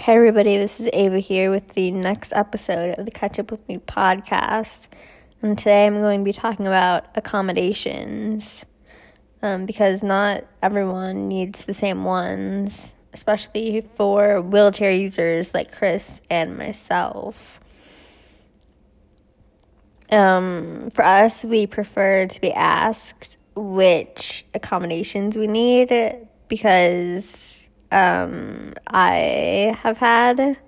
Hey everybody, this is Ava here with the next episode of the Catch Up With Me podcast. And today I'm going to be talking about accommodations um, because not everyone needs the same ones, especially for wheelchair users like Chris and myself. Um, for us, we prefer to be asked which accommodations we need because um, I have had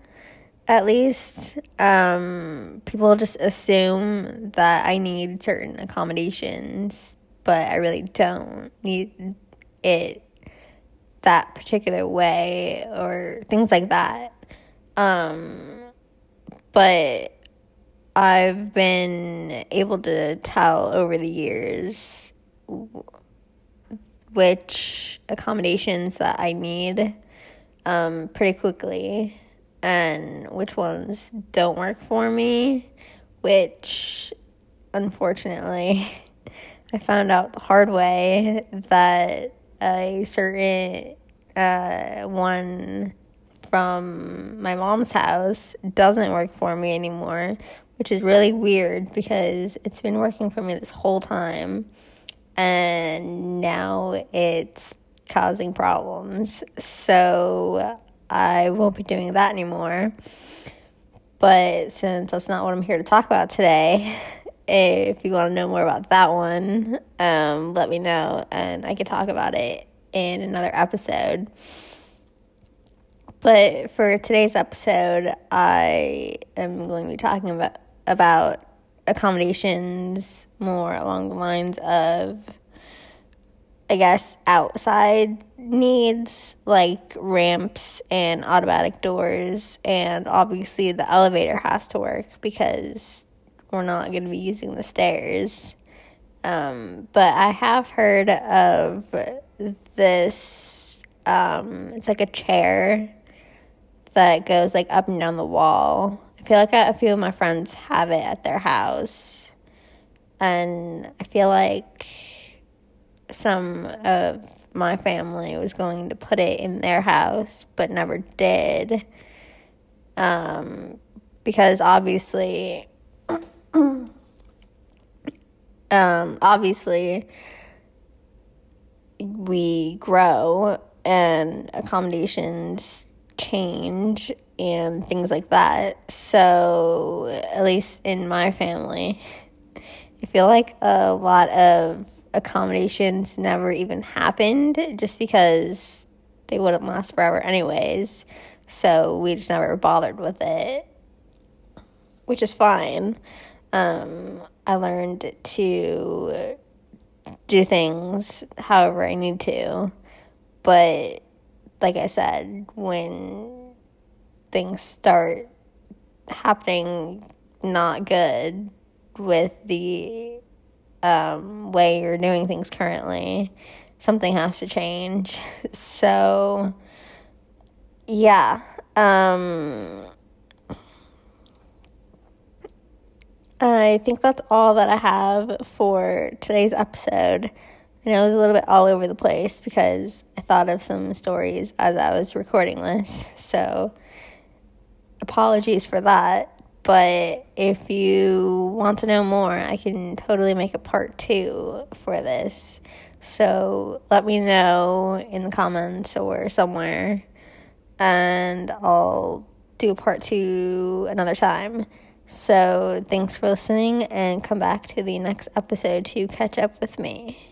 at least um, people just assume that I need certain accommodations, but I really don't need it that particular way or things like that. Um, but I've been able to tell over the years which accommodations that I need um, pretty quickly. And which ones don't work for me, which unfortunately I found out the hard way that a certain uh, one from my mom's house doesn't work for me anymore, which is really weird because it's been working for me this whole time and now it's causing problems. So I won't be doing that anymore. But since that's not what I'm here to talk about today, if you want to know more about that one, um, let me know and I can talk about it in another episode. But for today's episode, I am going to be talking about about accommodations more along the lines of, I guess, outside needs like ramps and automatic doors, and obviously the elevator has to work because we're not going to be using the stairs. Um, but I have heard of this, um, it's like a chair that goes like up and down the wall I feel like a few of my friends have it at their house. And I feel like some of my family was going to put it in their house, but never did. Um, because obviously, um, obviously, we grow and accommodations change and things like that. So, at least in my family, I feel like a lot of accommodations never even happened just because they wouldn't last forever, anyways. So, we just never bothered with it, which is fine. Um, I learned to do things however I need to, but like I said, when things start happening not good with the um, way you're doing things currently, something has to change. So, yeah. Um, I think that's all that I have for today's episode. I know it was a little bit all over the place because I thought of some stories as I was recording this. So, apologies for that. But if you want to know more, I can totally make a part two for this. So let me know in the comments or somewhere, and I'll do a part two another time. So thanks for listening, and come back to the next episode to catch up with me.